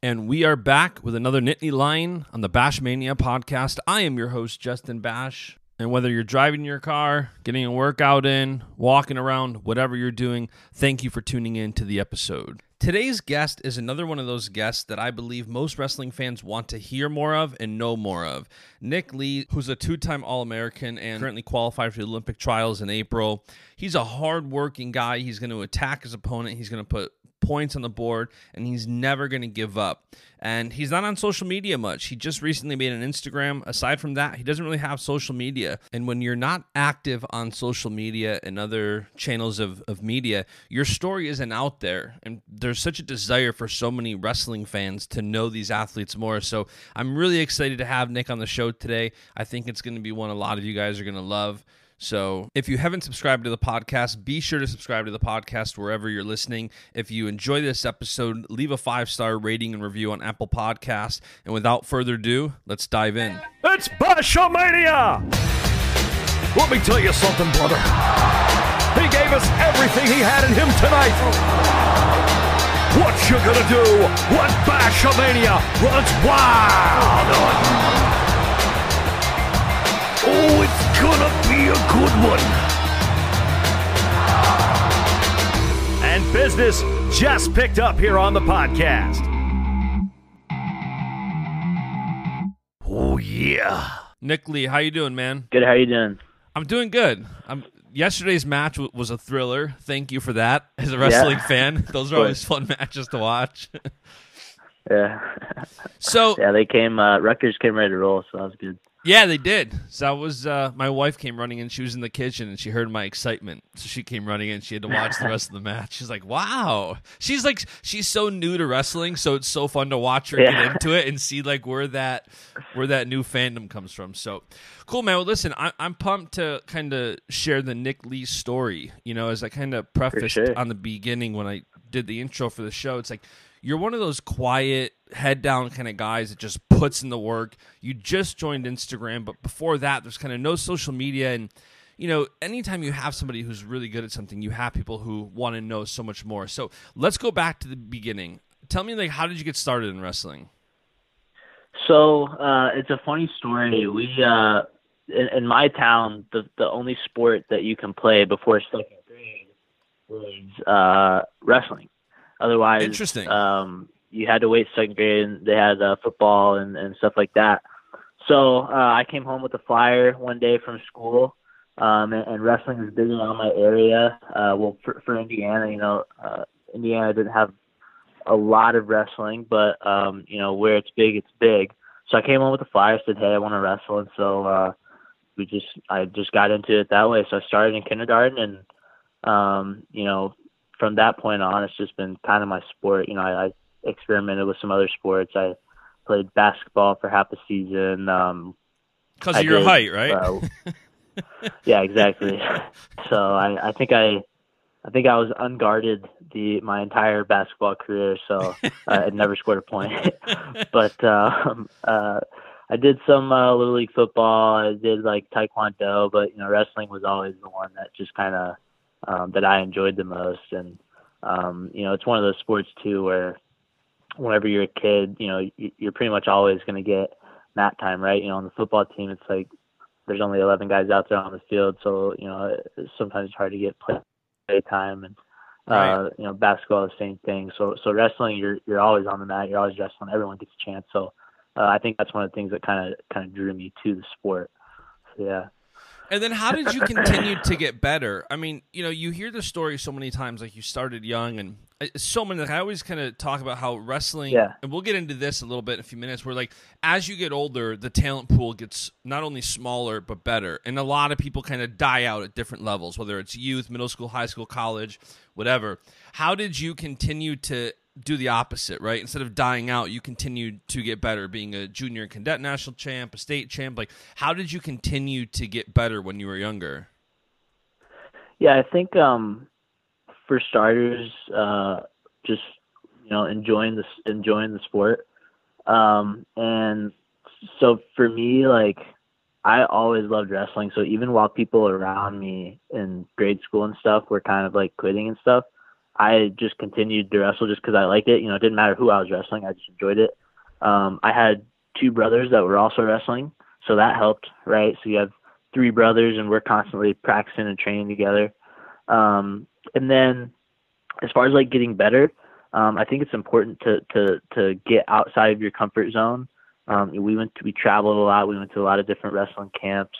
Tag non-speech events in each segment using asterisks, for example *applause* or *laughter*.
And we are back with another Nittany Lion on the Bash Mania podcast. I am your host, Justin Basch. And whether you're driving your car, getting a workout in, walking around, whatever you're doing, thank you for tuning in to the episode. Today's guest is another one of those guests that I believe most wrestling fans want to hear more of and know more of. Nick Lee, who's a two time All American and currently qualified for the Olympic trials in April. He's a hard working guy. He's going to attack his opponent, he's going to put points on the board and he's never going to give up. And he's not on social media much. He just recently made an Instagram. Aside from that, he doesn't really have social media. And when you're not active on social media and other channels of, of media, your story isn't out there. And there's such a desire for so many wrestling fans to know these athletes more. So I'm really excited to have Nick on the show today. I think it's going to be one a lot of you guys are going to love. So if you haven't subscribed to the podcast, be sure to subscribe to the podcast wherever you're listening. If you enjoy this episode, leave a five star rating and review on Apple Podcasts. And without further ado, let's dive in. It's Bashamania! Let me tell you something, brother. He gave us everything he had in him tonight. What you gonna do when Bashamania runs wild? Oh, it's gonna be a good one. And business just picked up here on the podcast. Oh yeah. Nick Lee, how you doing, man? Good. How you doing? I'm doing good. I'm yesterday's match w- was a thriller. Thank you for that. As a wrestling Yeah. fan, *laughs* those are always fun matches to watch. Yeah. *laughs* so yeah, they came. Uh, Rutgers came ready to roll, so that was good. Yeah, they did. So that was uh, my wife came running in. She was in the kitchen and she heard my excitement. So she came running in. She had to watch the rest of the match. She's like, "Wow!" She's like, she's so new to wrestling, so it's so fun to watch her Yeah. get into it and see like where that where that new fandom comes from. So cool, man. Well, listen, I, I'm pumped to kind of share the Nick Lee story. You know, as I kind of prefaced sure. on the beginning when I did the intro for the show. It's like you're one of those quiet, head down kind of guys that just puts in the work. You just joined Instagram, but before that, there's kind of no social media. And, you know, anytime you have somebody who's really good at something, you have people who want to know so much more. So let's go back to the beginning. Tell me, like, how did you get started in wrestling? So uh, it's a funny story. We uh, in, in my town, the the only sport that you can play before second grade was uh, wrestling. Otherwise, Interesting. Um, you had to wait second grade, and they had uh, football and, and stuff like that. So uh, I came home with a flyer one day from school, um, and, and wrestling was big around my area. Uh, well, for, for Indiana, you know, uh, Indiana didn't have a lot of wrestling, but um, you know, where it's big, it's big. So I came home with a flyer, said, "Hey, I want to wrestle," and so uh, we just, I just got into it that way. So I started in kindergarten, and um, you know, from that point on, it's just been kind of my sport. You know, I, I experimented with some other sports. I played basketball for half a season. Um, Because I of your did, height, right? uh, *laughs* yeah, exactly. so I, I think I, I think I was unguarded the my entire basketball career. So I never scored a point. *laughs* but um, uh, I did some uh, little league football. I did like taekwondo, but you know, wrestling was always the one that just kind of um, that I enjoyed the most. And um, you know, it's one of those sports too where whenever you're a kid, you know, you- you're pretty much always going to get mat time, right? You know, on the football team, it's like there's only 11 guys out there on the field, so you know, sometimes it's hard to get play time. And uh, Right. you know, basketball the same thing. So so wrestling, you're you're always on the mat, you're always wrestling. Everyone gets a chance. So uh, I think that's one of the things that kind of kind of drew me to the sport. So, yeah. And then how did you continue to get better? I mean, you know, you hear the story so many times, like you started young and uh, so many, like I always kind of talk about how wrestling, Yeah. and we'll get into this a little bit in a few minutes, where like as you get older, the talent pool gets not only smaller, but better. And a lot of people kind of die out at different levels, whether it's youth, middle school, high school, college, whatever. How did you continue to do the opposite, right? Instead of dying out, you continued to get better, being a junior and cadet national champ, a state champ. Like, how did you continue to get better when you were younger? Yeah, I think um, for starters, uh, just you know, enjoying the enjoying the sport, um, and so for me, like I always loved wrestling. So even while people around me in grade school and stuff were kind of like quitting and stuff, I just continued to wrestle just because I liked it. You know, it didn't matter who I was wrestling, I just enjoyed it. Um, I had two brothers that were also wrestling, so that helped, right? So you have three brothers, and we're constantly practicing and training together. Um, and then, as far as like getting better, um, I think it's important to to to get outside of your comfort zone. Um, we went to, we traveled a lot. We went to a lot of different wrestling camps.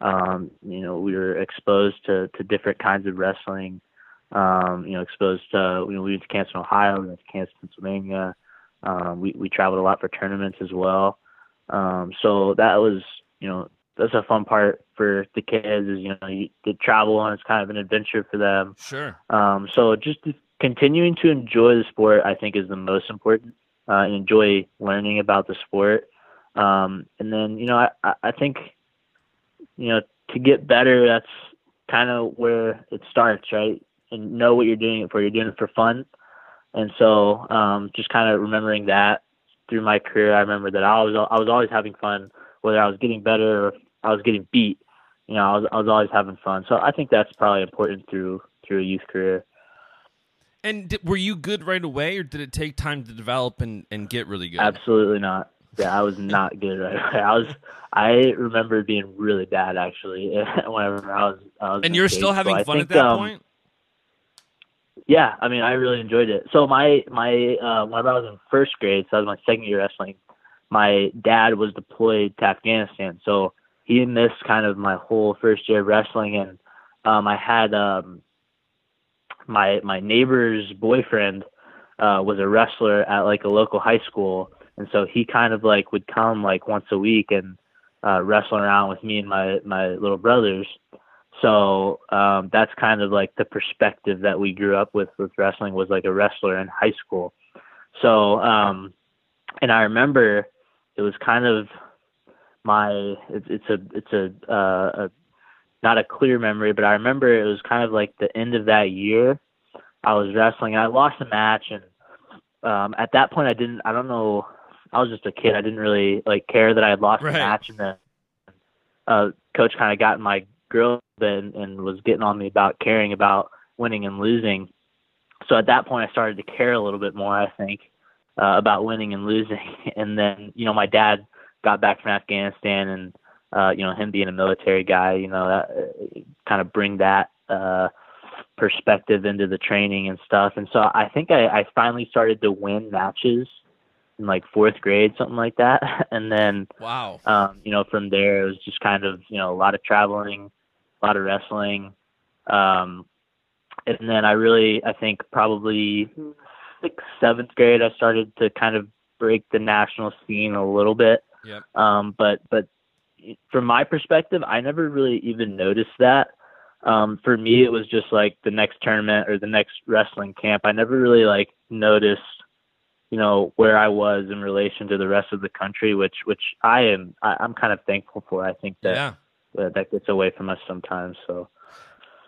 Um, you know, we were exposed to, to different kinds of wrestling. Um, you know, exposed to, you know, we went to camps in Ohio, we went to camps in Pennsylvania. Um, we, we traveled a lot for tournaments as well. Um, so that was, you know, that's a fun part for the kids is, you know, you, they travel and it's kind of an adventure for them. Sure. Um, so just continuing to enjoy the sport, I think is the most important uh, and enjoy learning about the sport. Um, and then, you know, I, I think, you know, to get better, that's kind of where it starts, right? And know what you're doing it for. You're doing it for fun. And so, um, just kind of remembering that through my career, I remember that I was, I was always having fun, whether I was getting better or I was getting beat. You know, I was, I was always having fun. So I think that's probably important through, through a youth career. And did, were you good right away, or did it take time to develop and, and get really good? Absolutely not. Yeah, I was *laughs* not good right away. I was. I remember being really bad actually. *laughs* Whenever I was, I was and you're still having so fun think, at that um, point. Yeah, I mean, I really enjoyed it. So my my uh, whenever I was in first grade, so that was my second year wrestling. My dad was deployed to Afghanistan, so he missed kind of my whole first year of wrestling, and um, I had um, my my neighbor's boyfriend uh, was a wrestler at like a local high school, and so he kind of like would come like once a week and uh, wrestle around with me and my my little brothers. So um, that's kind of like the perspective that we grew up with with wrestling was like a wrestler in high school. So um, and I remember it was kind of my it's, it's a it's a, uh, a not a clear memory, but I remember it was kind of like the end of that year. I was wrestling. And I lost a match, and um, at that point, I didn't. I don't know. I was just a kid. I didn't really like care that I had lost right. the match, and then uh, coach kind of got in my grill and, and was getting on me about caring about winning and losing. So at that point, I started to care a little bit more. I think uh, about winning and losing, *laughs* and then you know my dad got back from Afghanistan and uh, you know, him being a military guy, you know, that uh, kind of bring that uh, perspective into the training and stuff. And so I think I, I finally started to win matches in like fourth grade, something like that. *laughs* And then, wow, um, you know, from there it was just kind of, you know, a lot of traveling, a lot of wrestling. Um, and then I really, I think probably sixth, seventh grade, I started to kind of break the national scene a little bit. Yep. Um, but, but from my perspective, I never really even noticed that. Um, for me, it was just like the next tournament or the next wrestling camp. I never really like noticed, you know, where I was in relation to the rest of the country, which which I am I, I'm kind of thankful for. I think that yeah. That, that gets away from us sometimes. So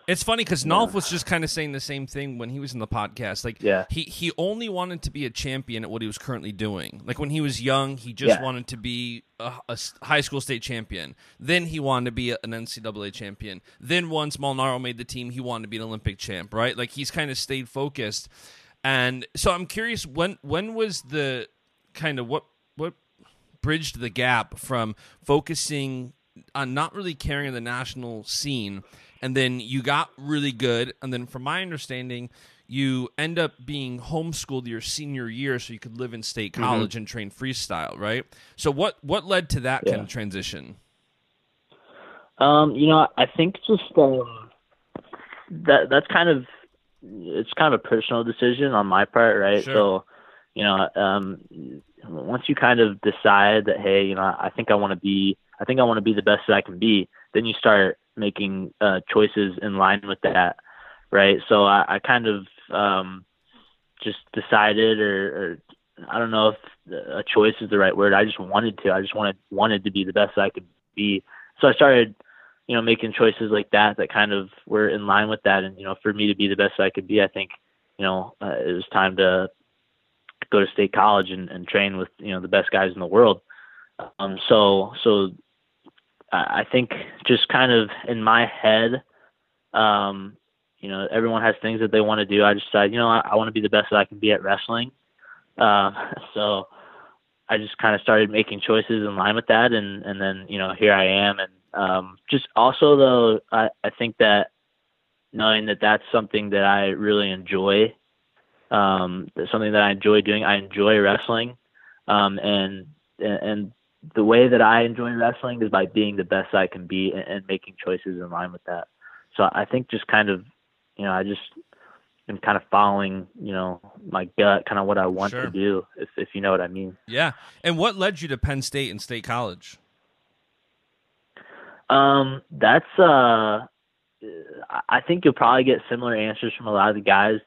it's funny because yeah. Nolf was just kind of saying the same thing when he was in the podcast. Like, yeah. he he only wanted to be a champion at what he was currently doing. Like when he was young, he just yeah. wanted to be a, a, high school state champion. Then he wanted to be an NCAA champion. Then once Molinaro made the team, he wanted to be an Olympic champ. Right? Like he's kind of stayed focused. And so I'm curious when when was the kind of what what bridged the gap from focusing on not really carrying the national scene and then you got really good and then from my understanding you end up being homeschooled your senior year so you could live in state mm-hmm. college mm-hmm. and train freestyle right so what what led to that yeah. kind of transition um you know i think just um that that's kind of it's kind of a personal decision on my part right sure. so you know um once you kind of decide that hey you know i think i want to be i think i want to be the best that i can be then you start making uh, choices in line with that, right? So I, I kind of um, just decided, or, or I don't know if a choice is the right word. I just wanted to. I just wanted wanted to be the best that I could be. So I started, you know, making choices like that that kind of were in line with that. And you know, for me to be the best that I could be, I think, you know, uh, it was time to go to state college and, and train with you know the best guys in the world. Um, so so I think just kind of in my head, um, you know, everyone has things that they want to do. I just decided, you know, I, I want to be the best that I can be at wrestling. Uh, *laughs* so I just kind of started making choices in line with that, and and then you know here I am, and um, just also though I I think that knowing that that's something that I really enjoy, um, that's something that I enjoy doing. I enjoy wrestling, um, and and the way that I enjoy wrestling is by being the best I can be and, and making choices in line with that. So I think just kind of, you know, I just am kind of following, you know, my gut, kind of what I want Sure. to do, if if you know what I mean. Yeah. And what led you to Penn State and State College? Um, that's uh, I think you'll probably get similar answers from a lot of the guys.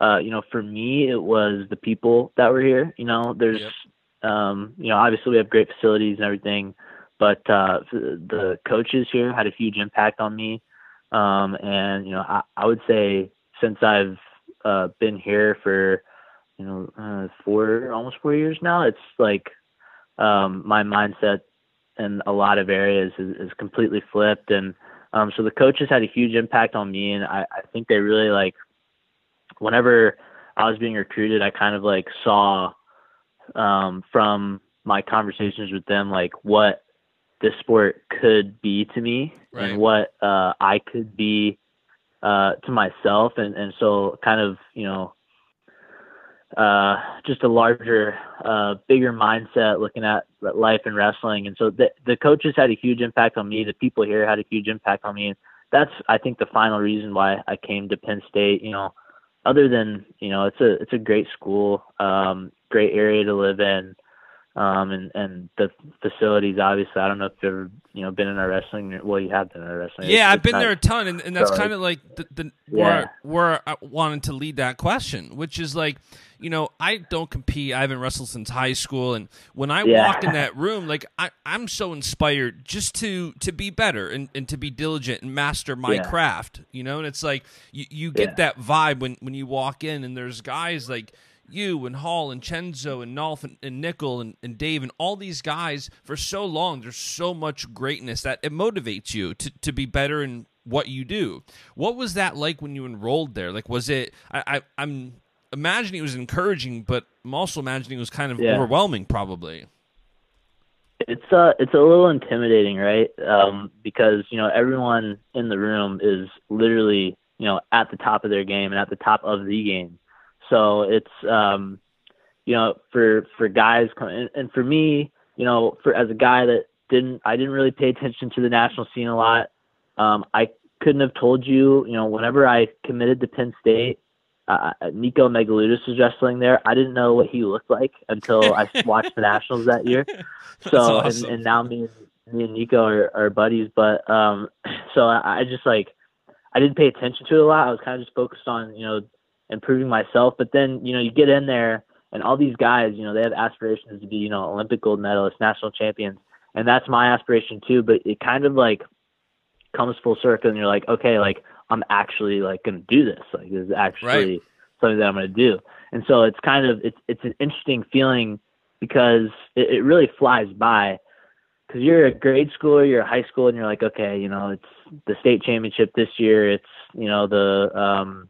Uh, you know, for me, it was the people that were here. You know, there's, um, you know, obviously we have great facilities and everything, but uh, the coaches here had a huge impact on me. Um, and you know, I, I would say since I've uh, been here for, you know, uh, four almost four years now, it's like um, my mindset in a lot of areas is, is completely flipped and um so the coaches had a huge impact on me and I, I think they really like whenever I was being recruited I kind of like saw um from my conversations with them like what this sport could be to me Right. and what uh I could be uh to myself and and so kind of you know uh, just a larger, uh, bigger mindset looking at life and wrestling. And so the, the coaches had a huge impact on me. The people here had a huge impact on me. And that's, I think, the final reason why I came to Penn State. You know, other than you know, it's a it's a great school, um, great area to live in, um, and and the facilities. Obviously, I don't know if you've ever you know been in our wrestling. Well, you have been in our wrestling. Yeah, It's- I've been nice. there a ton, and, and that's So, kind of like the, the Yeah. where where I wanted to lead that question, which is like, you know, I don't compete. I haven't wrestled since high school, and when I Yeah. walk in that room, like I, I'm so inspired just to to be better and, and to be diligent and master my Yeah. craft. You know, and it's like you, you get Yeah. that vibe when when you walk in, and there's guys like you and Hall and Cenzo and Nolf and, and Nickal and, and Dave and all these guys for so long. There's so much greatness that it motivates you to, to be better in what you do. What was that like when you enrolled there? Like, was it? I, I I'm imagining it was encouraging, but I'm also imagining it was kind of Yeah. overwhelming, probably. it's uh it's a little intimidating right um because you know everyone in the room is literally you know at the top of their game and at the top of the game so it's um you know for for guys and, and for me you know for as a guy that didn't i didn't really pay attention to the national scene a lot um i couldn't have told you you know whenever i committed to penn state uh, Nico Megaludis was wrestling there. I didn't know what he looked like until I *laughs* watched the Nationals that year. So awesome. and, and now me and me and Nico are, are buddies. But um, *clears throat* so I, I just like I didn't pay attention to it a lot. I was kind of just focused on you know improving myself. But then you know you get in there and all these guys, you know, they have aspirations to be you know Olympic gold medalists, national champions, and that's my aspiration too. But it kind of like comes full circle, and you're like, okay, like I'm actually like gonna do this. Like this is actually something that I'm gonna do. And so it's kind of it's it's an interesting feeling because it, it really flies by. Because you're a grade schooler, you're a high school, and you're like, okay, you know, it's the state championship this year. It's you know the um,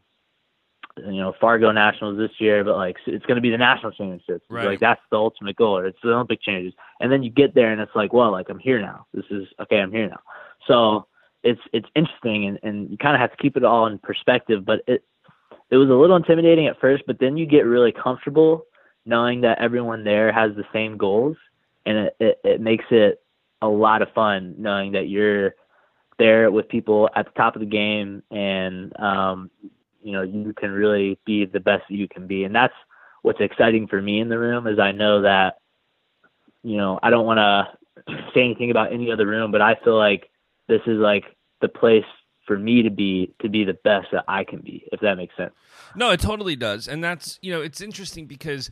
you know Fargo Nationals this year, but like it's going to be the national championships. Right. Like that's the ultimate goal, or it's the Olympic championships. And then you get there, and it's like, well, like I'm here now. This is okay. I'm here now. So it's it's interesting, and and you kind of have to keep it all in perspective. But it it was a little intimidating at first, but then you get really comfortable knowing that everyone there has the same goals, and it it, it makes it a lot of fun knowing that you're there with people at the top of the game and um you know you can really be the best that you can be and that's what's exciting for me in the room is I know that you know I don't want to say anything about any other room but I feel like this is like the place for me to be to be the best that I can be, if that makes sense. No, it totally does, and that's you know it's interesting because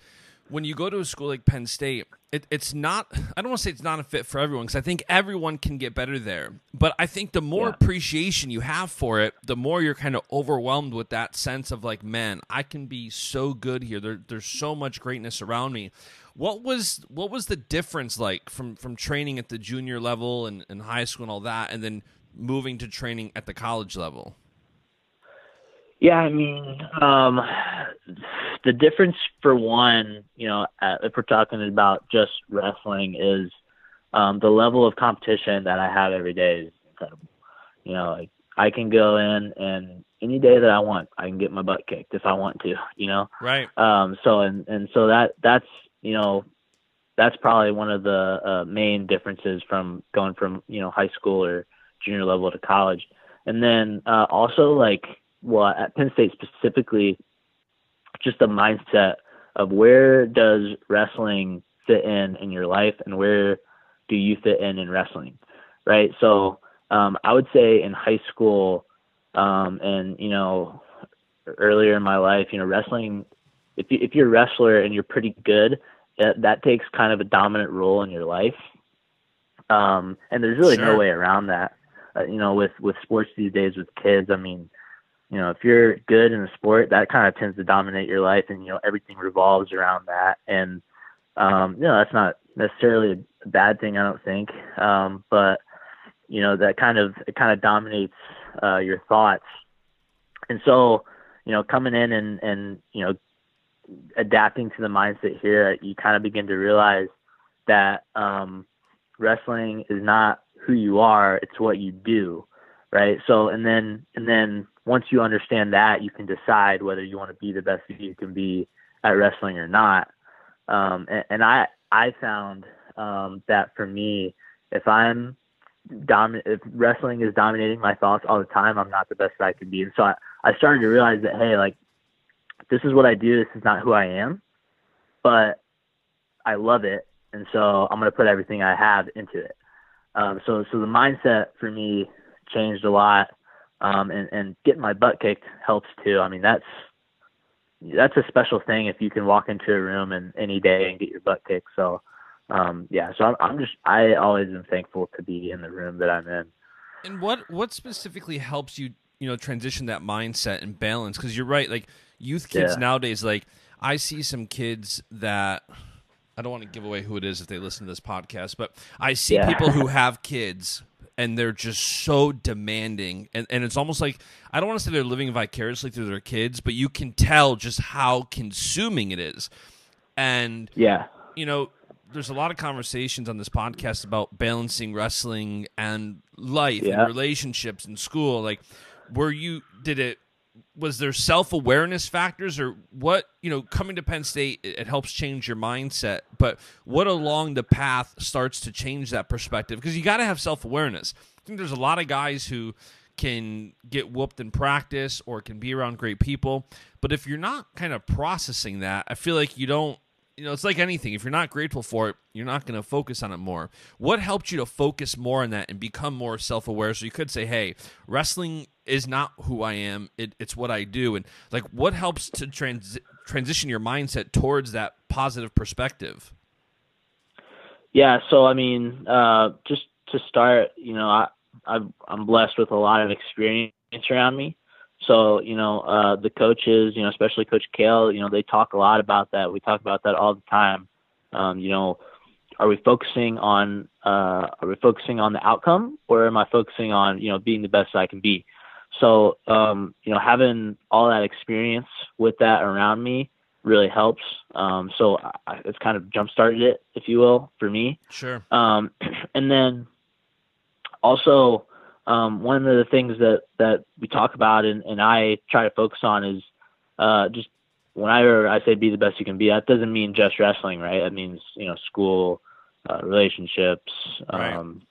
when you go to a school like Penn State, it, it's not. I don't want to say it's not a fit for everyone because I think everyone can get better there. But I think the more Yeah. appreciation you have for it, the more you're kind of overwhelmed with that sense of like, man, I can be so good here. There, there's so much greatness around me. What was what was the difference like from from training at the junior level and, and high school and all that, and then moving to training at the college level? Yeah, I mean, um, the difference for one, you know, if we're talking about just wrestling, is um, the level of competition that I have every day is incredible. You know, like I can go in and any day that I want, I can get my butt kicked if I want to. *laughs* You know, Right. um, so and and so that that's you know that's probably one of the uh, main differences from going from you know high school or junior level to college, and then uh, also like well at Penn State specifically, just the mindset of where does wrestling fit in in your life and where do you fit in in wrestling, right? So um, I would say in high school um, and you know earlier in my life, you know wrestling if you, if you're a wrestler and you're pretty good, that, that takes kind of a dominant role in your life. Um, and there's really Sure. no way around that. Uh, you know, with with sports these days with kids, I mean, you know, if you're good in a sport, that kind of tends to dominate your life, and you know everything revolves around that. And um, you know, that's not necessarily a bad thing, I don't think. Um, but you know, that kind of it kind of dominates uh, your thoughts. And so, you know, coming in and and you know adapting to the mindset here, you kind of begin to realize that um, wrestling is not who you are; it's what you do, right? So, and then and then once you understand that, you can decide whether you want to be the best you can be at wrestling or not. Um, and, and I I found um, that for me, if I'm domin- if wrestling is dominating my thoughts all the time, I'm not the best that I can be. And so I, I started to realize that hey, like this is what I do. This is not who I am, but I love it, and so I'm going to put everything I have into it. Um, so, so the mindset for me changed a lot, um, and, and getting my butt kicked helps too. I mean, that's that's a special thing if you can walk into a room and any day and get your butt kicked. So, um, yeah. So I'm, I'm just I always am thankful to be in the room that I'm in. And what what specifically helps you, you know, transition that mindset and balance? Because you're right, like youth kids Yeah. nowadays, like I see some kids that I don't want to give away who it is if they listen to this podcast, but I see Yeah. people who *laughs* have kids and they're just so demanding and, and it's almost like I don't want to say they're living vicariously through their kids, but you can tell just how consuming it is. And Yeah. you know, there's a lot of conversations on this podcast about balancing wrestling and life Yeah. and relationships and school. Like, were you, did it, was there self awareness factors or what, you know, coming to Penn State, it, helps change your mindset, but what along the path starts to change that perspective? Because you got to have self awareness. I think there's a lot of guys who, can get whooped in practice or can be around great people. But if you're not kind of processing that, I feel like you don't you know, it's like anything. If you're not grateful for it, you're not going to focus on it more. What helped you to focus more on that and become more self aware? So you could say, hey, wrestling is not who I am, it, it's what I do. And like, what helps to trans- transition your mindset towards that positive perspective? Yeah, so I mean, uh, just to start, you know, I, I'm blessed with a lot of experience around me. So you know, uh, the coaches, you know, especially Coach Cael, you know, they talk a lot about that. We talk about that all the time. Um, you know, are we focusing on uh, are we focusing on the outcome, or am I focusing on you know being the best I can be? So um, you know, having all that experience with that around me really helps. Um, so I, it's kind of jump started it, if you will, for me. Sure. Um, *clears throat* and then also, um, one of the things that, that we talk about and, and I try to focus on is uh, just whenever I say be the best you can be, that doesn't mean just wrestling, right? That means, you know, school, uh, relationships, Right. um,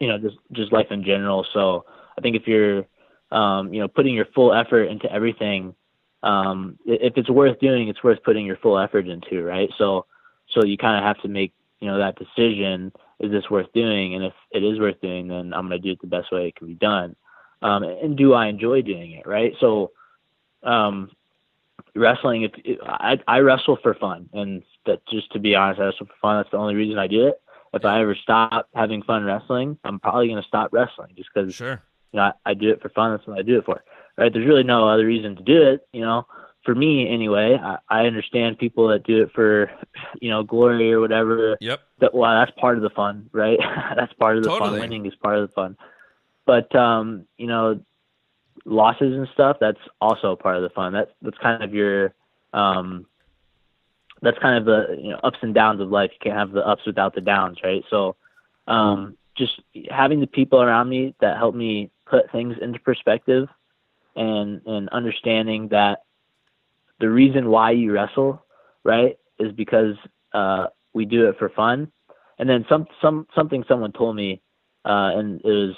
you know, just, just life in general. So I think if you're, um, you know, putting your full effort into everything, um, if it's worth doing, it's worth putting your full effort into, right? So, so you kind of have to make, you know, that decision is this worth doing? And if it is worth doing, then I'm going to do it the best way it can be done. um, and do I enjoy doing it, right? So, um, wrestling, if, if I, I wrestle for fun, and that just to be honest, I wrestle for fun. That's the only reason I do it. If I ever stop having fun wrestling, I'm probably going to stop wrestling just because Sure. you know, I, I do it for fun. That's what I do it for. Right? There's really no other reason to do it. You know, for me anyway. I, I understand people that do it for, you know, glory or whatever. Yep. That well, that's part of the fun, right? *laughs* that's part of the Totally. fun. Winning is part of the fun. But um, you know, losses and stuff. That's also part of the fun. That's that's kind of your um, that's kind of the you know ups and downs of life. You can't have the ups without the downs, right? So, um, just having the people around me that help me put things into perspective, and and understanding that the reason why you wrestle, right, is because uh, we do it for fun. And then some some something someone told me, uh, and it was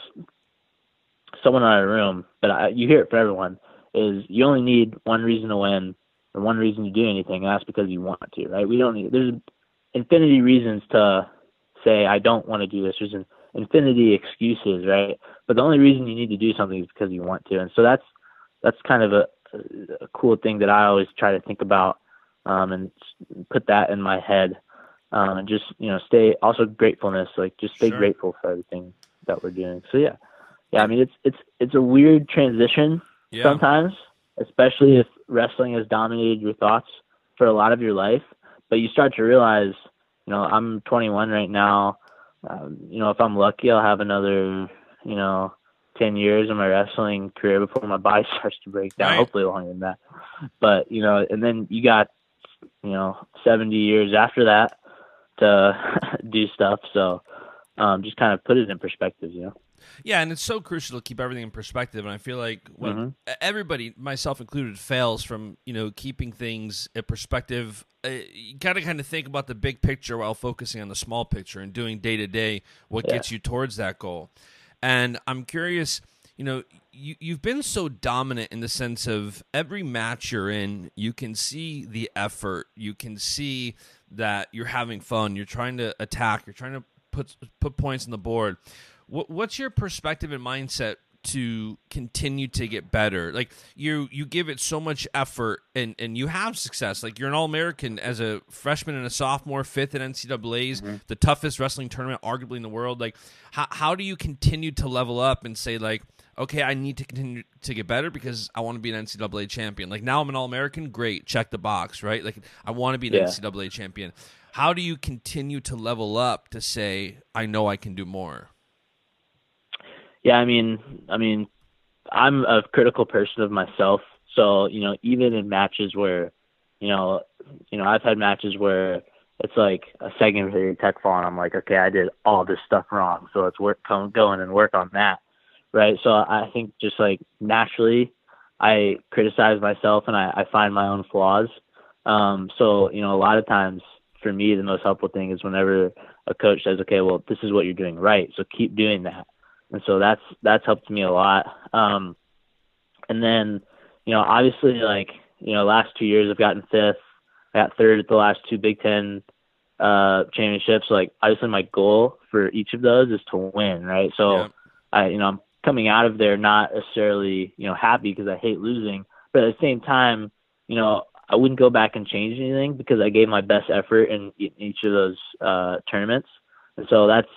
someone in our room, but I, you hear it for everyone. Is you only need one reason to win and one reason to do anything, and that's because you want to, right? We don't need. There's infinity reasons to say I don't want to do this. There's an infinity excuses, right? But the only reason you need to do something is because you want to, and so that's that's kind of a, a cool thing that I always try to think about um, and put that in my head. Um, and just you know, stay also gratefulness, like just stay Sure. grateful for everything that we're doing. So yeah, yeah. I mean, it's it's it's a weird transition Yeah. sometimes, especially if wrestling has dominated your thoughts for a lot of your life. But you start to realize, you know, I'm 21 right now. Um, you know, if I'm lucky, I'll have another, you know, 10 years in my wrestling career before my body *laughs* starts to break down. Right. Hopefully longer than that. But you know, and then you got, you know, 70 years after that to *laughs* do stuff. So um, just kind of put it in perspective, you know. Yeah, and it's so crucial to keep everything in perspective. And I feel like when everybody, myself included, fails from you know keeping things in perspective, uh, you gotta kind of think about the big picture while focusing on the small picture and doing day to day what Yeah. gets you towards that goal. And I'm curious, you know, you you've been so dominant in the sense of every match you're in, you can see the effort, you can see that you're having fun, you're trying to attack, you're trying to put put points on the board. What, what's your perspective and mindset to continue to get better? Like you you give it so much effort and and you have success. Like you're an All American as a freshman and a sophomore, fifth in NCAA's, mm-hmm. the toughest wrestling tournament arguably in the world. Like how how do you continue to level up and say like okay, I need to continue to get better because I want to be an NCAA champion. Like now I'm an All American, great, check the box, right? Like I want to be an Yeah. NCAA champion. How do you continue to level up to say I know I can do more? Yeah, I mean, I mean, I'm a critical person of myself. So you know, even in matches where, you know, you know, I've had matches where it's like a second period tech fall, and I'm like, okay, I did all this stuff wrong, so let's work, come, go in and work on that, right? So I think just like naturally, I criticize myself and I, I find my own flaws. Um, so you know, a lot of times for me, the most helpful thing is whenever a coach says, okay, well, this is what you're doing right, so keep doing that and so that's that's helped me a lot. Um, and then, you know, obviously, like you know, last two years I've gotten fifth. I got third at the last two Big Ten uh, championships. Like, obviously, my goal for each of those is to win, right? So, Yep. I, you know, I'm coming out of there not necessarily, you know, happy because I hate losing, but at the same time, you know, I wouldn't go back and change anything because I gave my best effort in, e- each of those uh, tournaments, and so that's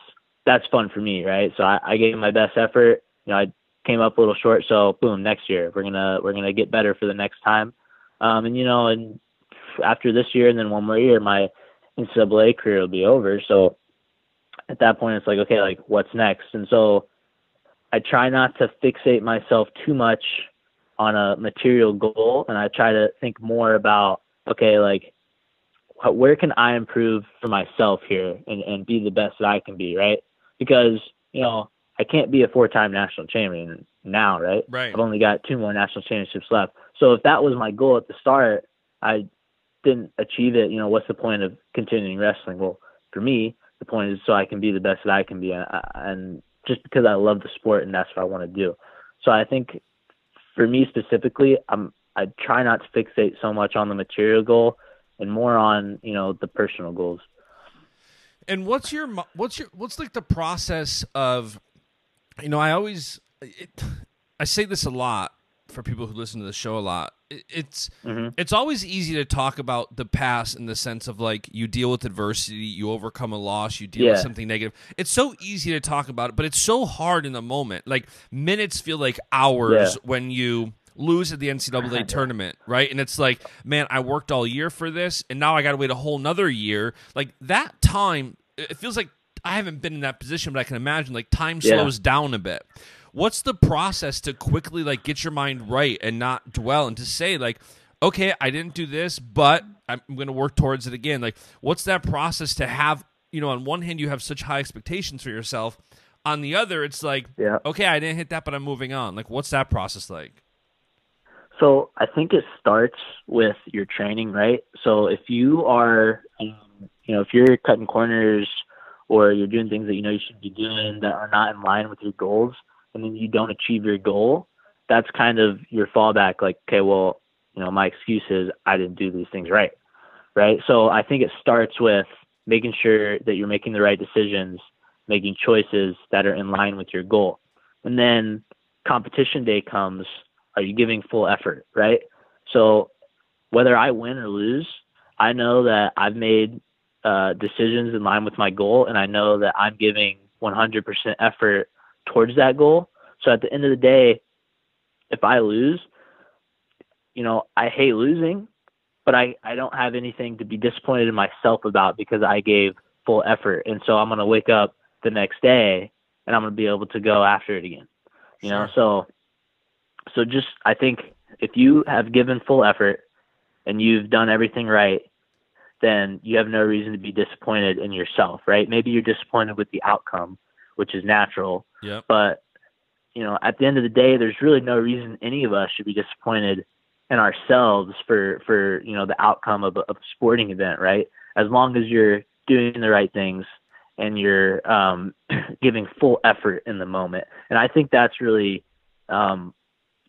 that's fun for me, right? So I, I gave my best effort. You know, I came up a little short, so boom, next year we're gonna we're gonna get better for the next time. Um, and you know, and after this year and then one more year, my NCAA career will be over. So at that point, it's like, okay, like what's next? And so I try not to fixate myself too much on a material goal, and I try to think more about, okay, like where can I improve for myself here and, and be the best that I can be, right? Because, you know, I can't be a four time national champion now, right? Right. I've only got two more national championships left. So if that was my goal at the start, I didn't achieve it, you know, what's the point of continuing wrestling? Well, for me, the point is so I can be the best that I can be, and, and just because I love the sport and that's what I want to do. So I think for me specifically, I'm I try not to fixate so much on the material goal and more on you know the personal goals. And what's your what's your what's like the process of you know I always it, I say this a lot for people who listen to the show a lot. It, it's Mhm. it's always easy to talk about the past in the sense of like you deal with adversity, you overcome a loss, you deal with something negative. It's so easy to talk about it, but it's so hard in the moment. Like minutes feel like hours Yeah. when you lose at the NCAA tournament, right? And it's like, man, I worked all year for this, and now I got to wait a whole nother year. Like that time, it feels like I haven't been in that position, but I can imagine like time Yeah. slows down a bit. What's the process to quickly like get your mind right and not dwell and to say like, okay, I didn't do this, but I'm going to work towards it again. Like, what's that process to have? You know, on one hand, you have such high expectations for yourself. On the other, it's like, Yeah. okay, I didn't hit that, but I'm moving on. Like, what's that process like? So I think it starts with your training, right? So if you are, um, you know, if you're cutting corners or you're doing things that you know you should be doing that are not in line with your goals, and then you don't achieve your goal, that's kind of your fallback. Like, okay, well, you know, my excuse is I didn't do these things right, right? So I think it starts with making sure that you're making the right decisions, making choices that are in line with your goal, and then competition day comes are you giving full effort, right? So whether I win or lose, I know that I've made uh, decisions in line with my goal, and I know that I'm giving 100% effort towards that goal. So at the end of the day, if I lose, you know, I hate losing, but I, I don't have anything to be disappointed in myself about because I gave full effort. And so I'm going to wake up the next day and I'm going to be able to go after it again. You know, so so just I think if you have given full effort and you've done everything right, then you have no reason to be disappointed in yourself, right? Maybe you're disappointed with the outcome, which is natural, Yep. but you know, at the end of the day, there's really no reason any of us should be disappointed in ourselves for for you know the outcome of a, of a sporting event, right? As long as you're doing the right things and you're um, *clears throat* giving full effort in the moment, and I think that's really um,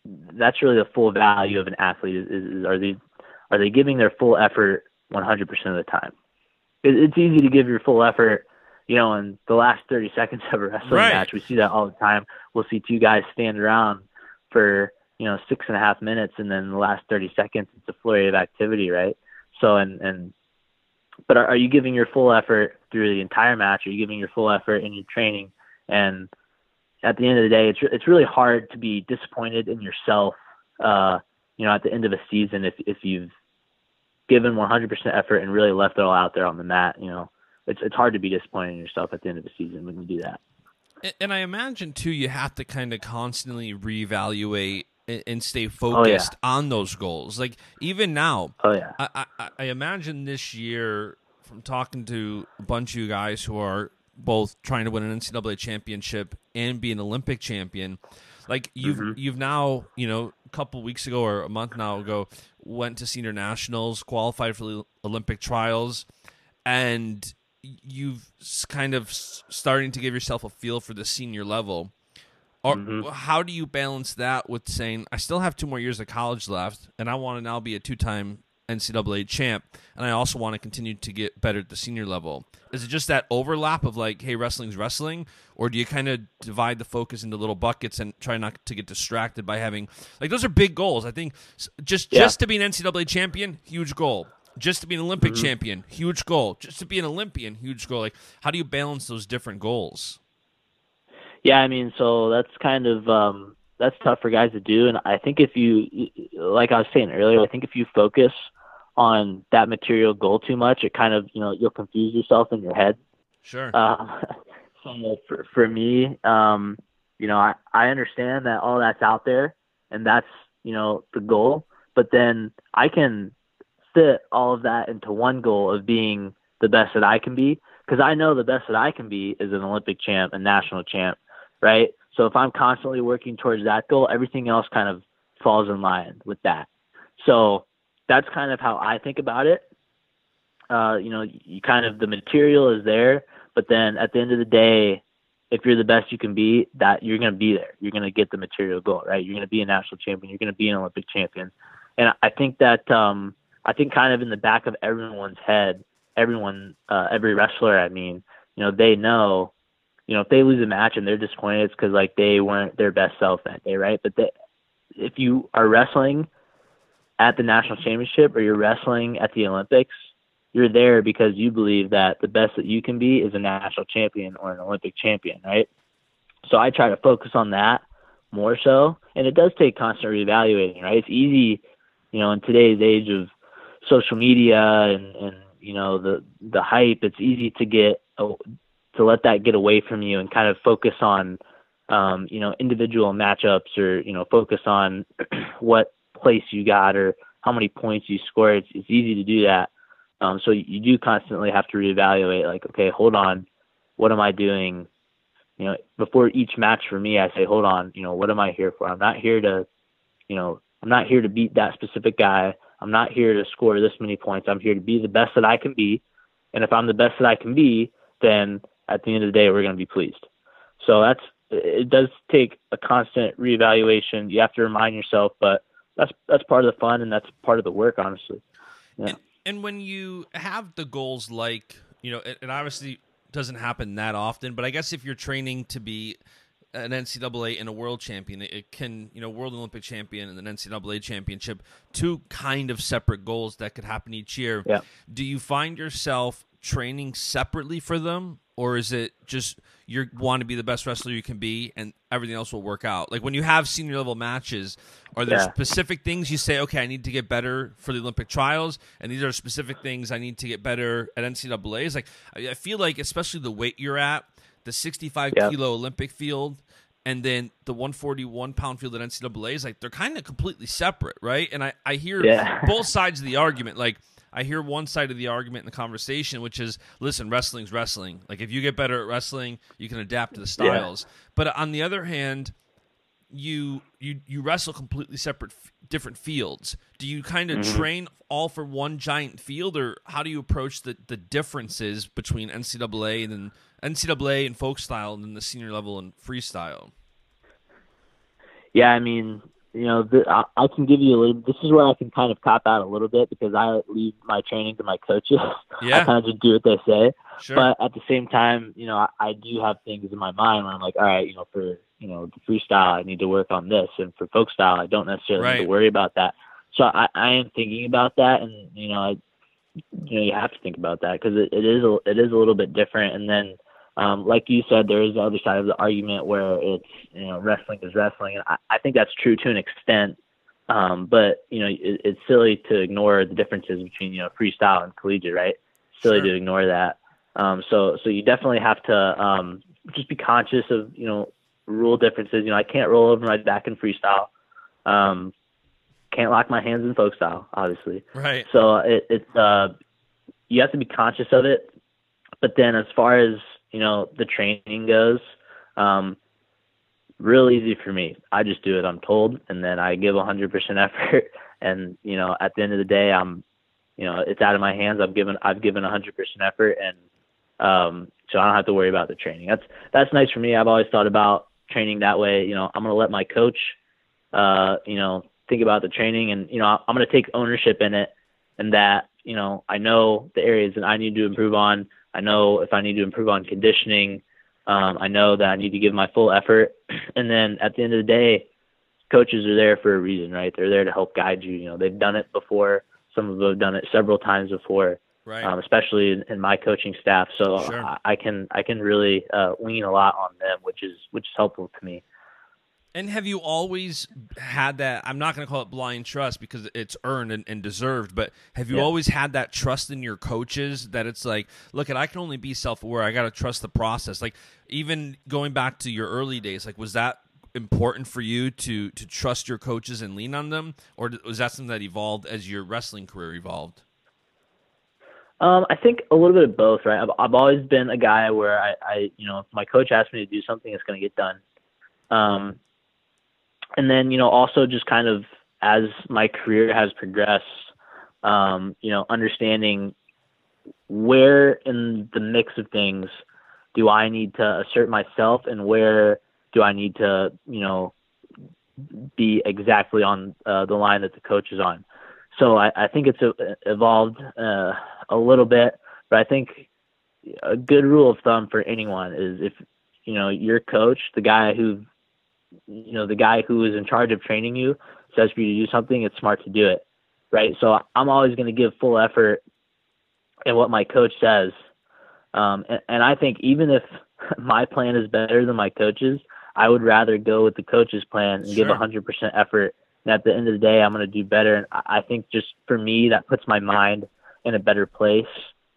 that's really the full value of an athlete is, is, are they are they giving their full effort 100% of the time? It, it's easy to give your full effort you know in the last 30 seconds of a wrestling Right. match. We see that all the time. We'll see two guys stand around for you know six and a half minutes and then the last 30 seconds it's a flurry of activity right? So and and but are, are you giving your full effort through the entire match? Are you giving your full effort in your training? And at the end of the day, it's it's really hard to be disappointed in yourself. Uh, you know, at the end of a season, if if you've given 100% effort and really left it all out there on the mat, you know, it's it's hard to be disappointed in yourself at the end of the season when you do that. And- And I imagine too, you have to kind of constantly reevaluate and- stay Oh, yeah. focused on those goals. Like even now, Oh yeah, I, I, I imagine this year, from talking to a bunch of you guys who are both trying to win an NCAA championship and be an Olympic champion, like you've mm-hmm. you've now you know a couple weeks ago or a month now ago went to senior nationals, qualified for the Olympic trials, and you've kind of starting to give yourself a feel for the senior level. Or mm-hmm. how do you balance that with saying I still have two more years of college left, and I want to now be a two-time NCAA champ, and I also want to continue to get better at the senior level? Is it just that overlap of like, hey, wrestling's wrestling, or do you kind of divide the focus into little buckets and try not to get distracted by having like those are big goals? I think just Yeah. just to be an NCAA champion, huge goal. Just to be an Olympic champion, huge goal. Just to be an Olympian, huge goal. Like, how do you balance those different goals? yeah. I mean, so that's kind of um, that's tough for guys to do, and I think if you, like I was saying earlier, I think if you focus on that material goal too much, it kind of you know you'll confuse yourself in your head. Sure. Uh, *laughs* so for, for me, um, you know, I, I understand that all that's out there and that's, you know, the goal, but then I can fit all of that into one goal of being the best that I can be. Cause I know the best that I can be is an Olympic champ, a national champ, right? So if I'm constantly working towards that goal, everything else kind of falls in line with that. So that's kind of how I think about it. Uh, you know, you kind of the material is there, but then at the end of the day, if you're the best you can be, that you're going to be there. You're going to get the material goal, right? You're going to be a national champion. You're going to be an Olympic champion. And I think that um, I think kind of in the back of everyone's head, everyone, uh, every wrestler, I mean, you know, they know, you know, if they lose a match and they're disappointed, it's because like they weren't their best self that day, right? But they, if you are wrestling at the national championship or you're wrestling at the Olympics, you're there because you believe that the best that you can be is a national champion or an Olympic champion, right? So I try to focus on that more so, and it does take constant reevaluating, right? It's easy, you know, in today's age of social media and and you know the the hype, it's easy to get to let that get away from you and kind of focus on um, you know individual matchups or you know focus on *clears throat* what place you got or how many points you score. It's, it's easy to do that. Um, so you do constantly have to reevaluate. Like, okay, hold on, what am I doing? You know, before each match for me, I say, hold on, you know, what am I here for? I'm not here to, you know, I'm not here to beat that specific guy. I'm not here to score this many points. I'm here to be the best that I can be. And if I'm the best that I can be, then at the end of the day, we're going to be pleased. So that's it. Does take a constant reevaluation. You have to remind yourself, but that's that's part of the fun and that's part of the work, honestly. Yeah. And, and when you have the goals, like you know, it, it obviously doesn't happen that often, but I guess if you're training to be an NCAA and a world champion. It can, you know, world Olympic champion and an NCAA championship, two kind of separate goals that could happen each year. Yeah. Do you find yourself training separately for them or is it just you want to be the best wrestler you can be and everything else will work out like when you have senior level matches are there yeah. specific things you say okay i need to get better for the olympic trials and these are specific things i need to get better at ncaa's like i feel like especially the weight you're at the 65 yeah. kilo olympic field and then the 141 pound field at ncaa's like they're kind of completely separate right and i, I hear yeah. *laughs* both sides of the argument like I hear one side of the argument in the conversation, which is, listen, wrestling's wrestling. Like if you get better at wrestling, you can adapt to the styles. Yeah. But on the other hand, you you you wrestle completely separate, different fields. Do you kind of mm-hmm. train all for one giant field, or how do you approach the the differences between NCAA and then NCAA and folk style, and then the senior level and freestyle? Yeah, I mean, you know, the, I, I can give you a little. This is where I can kind of cop out a little bit because I leave my training to my coaches. *laughs* Yeah. I kind of just do what they say. Sure. But at the same time, you know, I, I do have things in my mind where I'm like, all right, you know, for you know the freestyle, I need to work on this, and for folk style, I don't necessarily right. need to worry about that. So I, I am thinking about that, and you know, I, you know, you have to think about that because it, it is a, it is a little bit different, and then um, like you said, there is the other side of the argument where it's you know wrestling is wrestling, and I, I think that's true to an extent. Um, but you know, it, it's silly to ignore the differences between you know freestyle and collegiate, right? Silly sure. to ignore that. Um, so so you definitely have to um, just be conscious of you know rule differences. You know, I can't roll over my back in freestyle. Um, can't lock my hands in folk style, obviously. Right. So it, it's uh, you have to be conscious of it. But then, as far as you know, the training goes, um, real easy for me. I just do it. I'm told, and then I give 100% *laughs* effort. And you know, at the end of the day, I'm, you know, it's out of my hands. I've given I've given 100% effort, and um, so I don't have to worry about the training. That's that's nice for me. I've always thought about training that way. You know, I'm gonna let my coach, uh, you know, think about the training, and you know, I'm gonna take ownership in it, and that you know, I know the areas that I need to improve on. I know if I need to improve on conditioning. Um, I know that I need to give my full effort. *clears throat* And then at the end of the day, coaches are there for a reason, right? They're there to help guide you. You know, they've done it before. Some of them have done it several times before, right. um, especially in, in, my coaching staff. So sure. I, I, can I can really uh, lean a lot on them, which is which is helpful to me. And have you always had that? I'm not going to call it blind trust because it's earned and, and deserved, but have you yeah. always had that trust in your coaches that it's like, look, at I can only be self aware. I got to trust the process. Like, even going back to your early days, like, was that important for you to to trust your coaches and lean on them, or was that something that evolved as your wrestling career evolved? Um, I think a little bit of both, right? I've, I've always been a guy where I, I, you know, if my coach asks me to do something, it's going to get done. Um, and then you know also just kind of as my career has progressed um, you know understanding where in the mix of things do I need to assert myself and where do I need to you know be exactly on uh, the line that the coach is on. So I, I think it's a, uh, evolved uh, a little bit but I think a good rule of thumb for anyone is if you know your coach, the guy who you know the guy who is in charge of training you says for you to do something, it's smart to do it, right? So I'm always going to give full effort in what my coach says, um, and, and I think even if *laughs* my plan is better than my coach's, I would rather go with the coach's plan and Sure. give 100% effort. And at the end of the day, I'm going to do better. And I I think just for me, that puts my mind in a better place,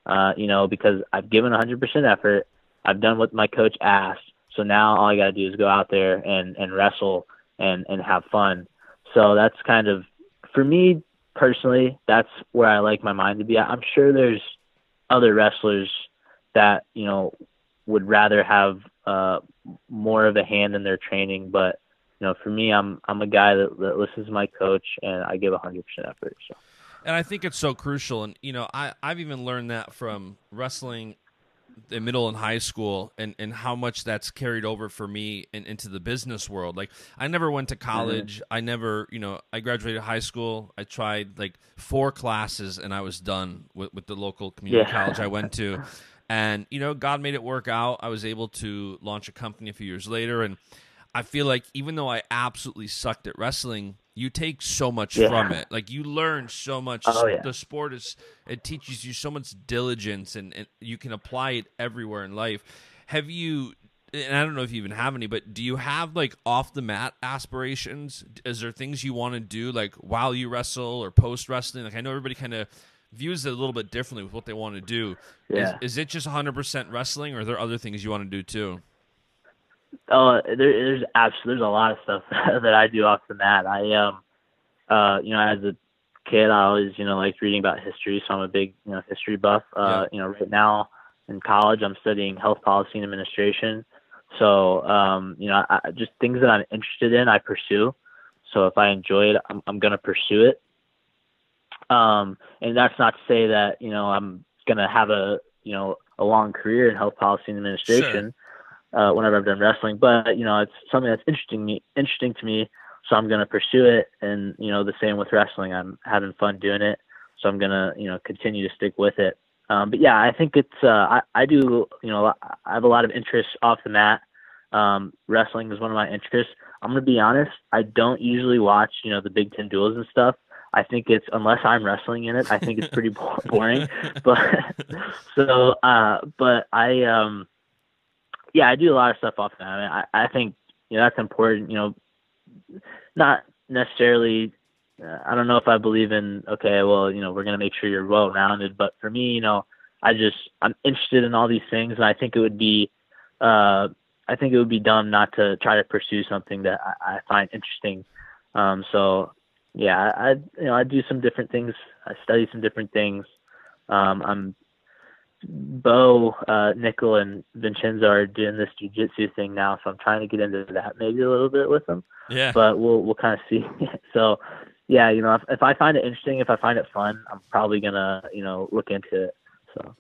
uh, you know, because I've given 100% effort. I've done what my coach asked. So now all I got to do is go out there and, and wrestle and, and have fun. So that's kind of, for me personally, that's where I like my mind to be. I'm sure there's other wrestlers that, you know, would rather have uh, more of a hand in their training. But, you know, for me, I'm, I'm a guy that, that listens to my coach and I give 100% effort. So. And I think it's so crucial. And, you know, I, I've even learned that from wrestling in middle and high school and, and how much that's carried over for me and into the business world. Like I never went to college. I never, you know, I graduated high school. I tried like four classes and I was done with, with the local community Yeah. college I went to. *laughs* And, you know, God made it work out. I was able to launch a company a few years later. And I feel like even though I absolutely sucked at wrestling, you take so much Yeah. from it. Like you learn so much. Oh, yeah. The sport is it teaches you so much diligence, and, and you can apply it everywhere in life. Have you? And I don't know if you even have any, but do you have like off the mat aspirations? Is there things you want to do like while you wrestle or post wrestling? Like I know everybody kind of views it a little bit differently with what they want to do. Yeah. Is, is it just 100% wrestling, or are there other things you want to do too? Oh, there, there's absolutely there's a lot of stuff *laughs* that I do off the mat. I um, uh, you know, as a kid, I always you know liked reading about history, so I'm a big you know history buff. Uh, you know, right now in college, I'm studying health policy and administration. So um, you know, I, I- just things that I'm interested in, I pursue. So if I enjoy it, I'm, I'm gonna pursue it. Um, and that's not to say that you know I'm gonna have a you know a long career in health policy and administration uh, whenever I've done wrestling. But you know, it's something that's interesting me interesting to me, so I'm gonna pursue it. And you know, the same with wrestling. I'm having fun doing it, so I'm gonna you know continue to stick with it. Um, but yeah, I think it's uh, I I do you know I have a lot of interests off the mat. Um, wrestling is one of my interests. I'm gonna be honest. I don't usually watch you know the Big Ten duels and stuff. I think it's unless I'm wrestling in it, I think it's pretty *laughs* boring. *laughs* But *laughs* so, uh, but I um, yeah, I do a lot of stuff off that. I, mean, I, I think you know that's important. You know, not necessarily. Uh, I don't know if I believe in okay, well, you know, we're gonna make sure you're well rounded. But for me, you know, I just I'm interested in all these things, and I think it would be, uh, I think it would be dumb not to try to pursue something that I, I find interesting. Um, so yeah, I, I you know I do some different things. I study some different things. Um, I'm Bo, uh, Nickal, and Vincenzo are doing this jujitsu thing now, so I'm trying to get into that maybe a little bit with them. Yeah. But we'll we'll kind of see. *laughs* so, yeah, you know, if, if I find it interesting, if I find it fun, I'm probably gonna you know look into it. So.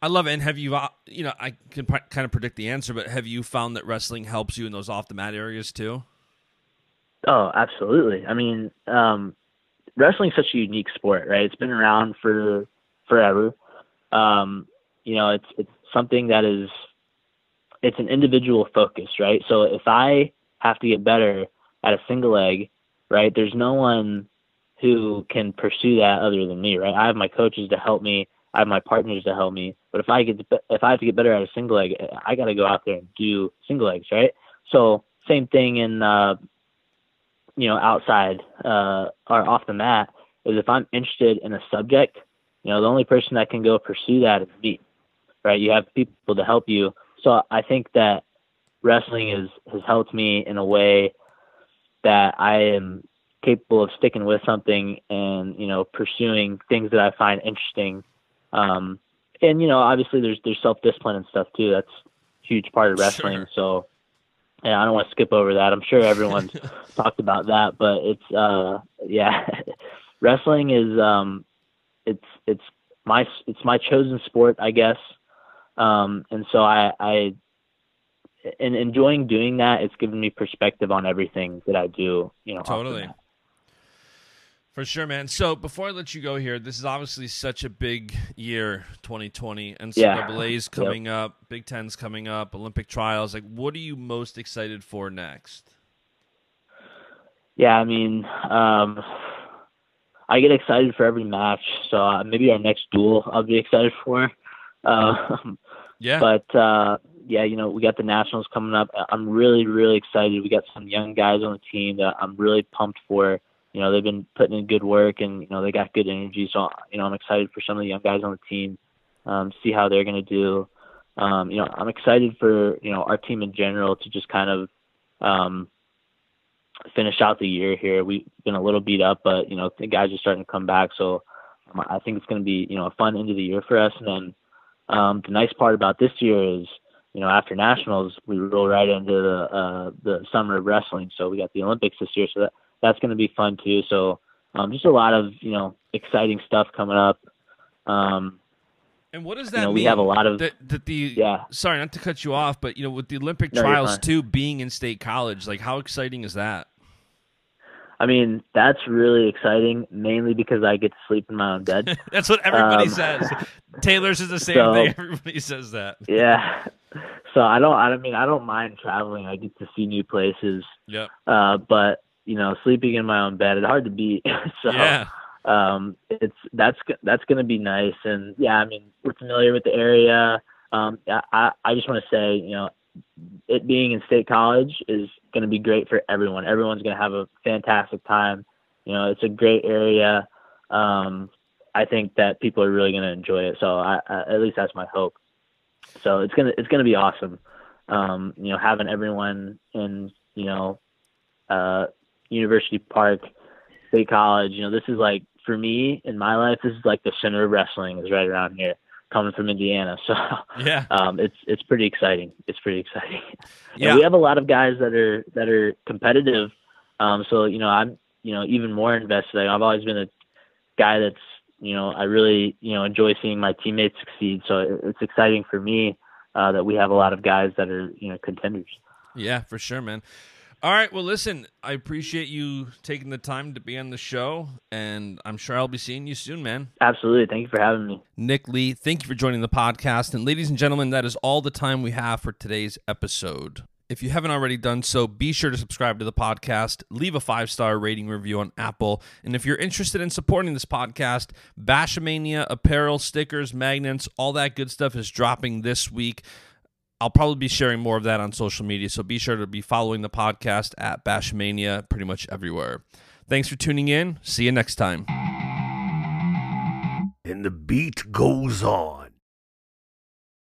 I love it. And have you, uh, you know, I can p- kind of predict the answer, but have you found that wrestling helps you in those off the mat areas too? Oh, absolutely. I mean, um, wrestling's such a unique sport, right? It's been around for forever. Um, you know, it's it's something that is it's an individual focus, right? So if I have to get better at a single leg, right, there's no one who can pursue that other than me, right? I have my coaches to help me, I have my partners to help me. But if I get if I have to get better at a single leg, I got to go out there and do single legs, right? So same thing in uh, you know outside uh, or off the mat is if I'm interested in a subject, you know the only person that can go pursue that is me, right? You have people to help you. So I think that wrestling is has helped me in a way that I am capable of sticking with something and you know pursuing things that I find interesting. Um, and you know, obviously there's there's self discipline and stuff too. That's a huge part of wrestling. Sure. So yeah, I don't want to skip over that. I'm sure everyone's *laughs* talked about that, but it's uh yeah, *laughs* wrestling is um it's it's my it's my chosen sport, I guess. Um, and so I I in enjoying doing that, it's given me perspective on everything that I do. You know, Totally. For sure, man. So before I let you go here, this is obviously such a big year, 2020. NCAA's Yeah. coming up, Big Ten's coming up, Olympic trials. Like, what are you most excited for next? Yeah, I mean, um, I get excited for every match. So uh, maybe our next duel, I'll be excited for. Um, *laughs* Yeah. But uh, yeah, you know, we got the nationals coming up. I'm really, really excited. We got some young guys on the team that I'm really pumped for. You know, they've been putting in good work, and you know, they got good energy. So you know, I'm excited for some of the young guys on the team. Um, see how they're going to do. Um, you know, I'm excited for you know our team in general to just kind of um, finish out the year here. We've been a little beat up, but you know, the guys are starting to come back. So um, I think it's going to be you know a fun end of the year for us, and then. Um, the nice part about this year is, you know, after nationals, we roll right into the uh, the summer of wrestling. So we got the Olympics this year, so that that's going to be fun too. So um, just a lot of you know exciting stuff coming up. Um, and what does you that know, mean? we have a lot of that, that the yeah. sorry not to cut you off, but you know, with the Olympic No, trials too being in state college, like how exciting is that? I mean, that's really exciting, mainly because I get to sleep in my own bed. *laughs* That's what everybody Um, says. *laughs* Taylor's is the same so- thing. *laughs* Everybody says that. yeah. So I don't. I mean, I don't mind traveling. I get to see new places. Yep. Uh, but you know, sleeping in my own bed, it's hard to beat. so yeah. Um, it's that's that's going to be nice. And yeah, I mean, we're familiar with the area. Um, I I just want to say, you know, it being in state college is going to be great for everyone. Everyone's going to have a fantastic time. You know, it's a great area. Um, I think that people are really going to enjoy it. So I, I, at least that's my hope. So it's gonna it's gonna be awesome. Um, you know, having everyone in you know uh, University Park, State College. You know, this is like for me in my life, this is like the center of wrestling is right around here. Coming from Indiana, *laughs* so Yeah. um, it's it's pretty exciting. It's pretty exciting. Yeah. And we have a lot of guys that are that are competitive. Um, so you know, I'm you know even more invested. I've always been a guy that's you know I really you know enjoy seeing my teammates succeed. So it- it's exciting for me uh, that we have a lot of guys that are you know contenders. Yeah, for sure, man. All right. Well, listen, I appreciate you taking the time to be on the show, and I'm sure I'll be seeing you soon, man. Absolutely. Thank you for having me. Nick Lee, thank you for joining the podcast. And ladies and gentlemen, that is all the time we have for today's episode. If you haven't already done so, be sure to subscribe to the podcast, leave a five star rating review on Apple. And if you're interested in supporting this podcast, Baschamania apparel, stickers, magnets, all that good stuff is dropping this week. I'll probably be sharing more of that on social media, so be sure to be following the podcast at Bashmania pretty much everywhere. Thanks for tuning in. See you next time. And the beat goes on.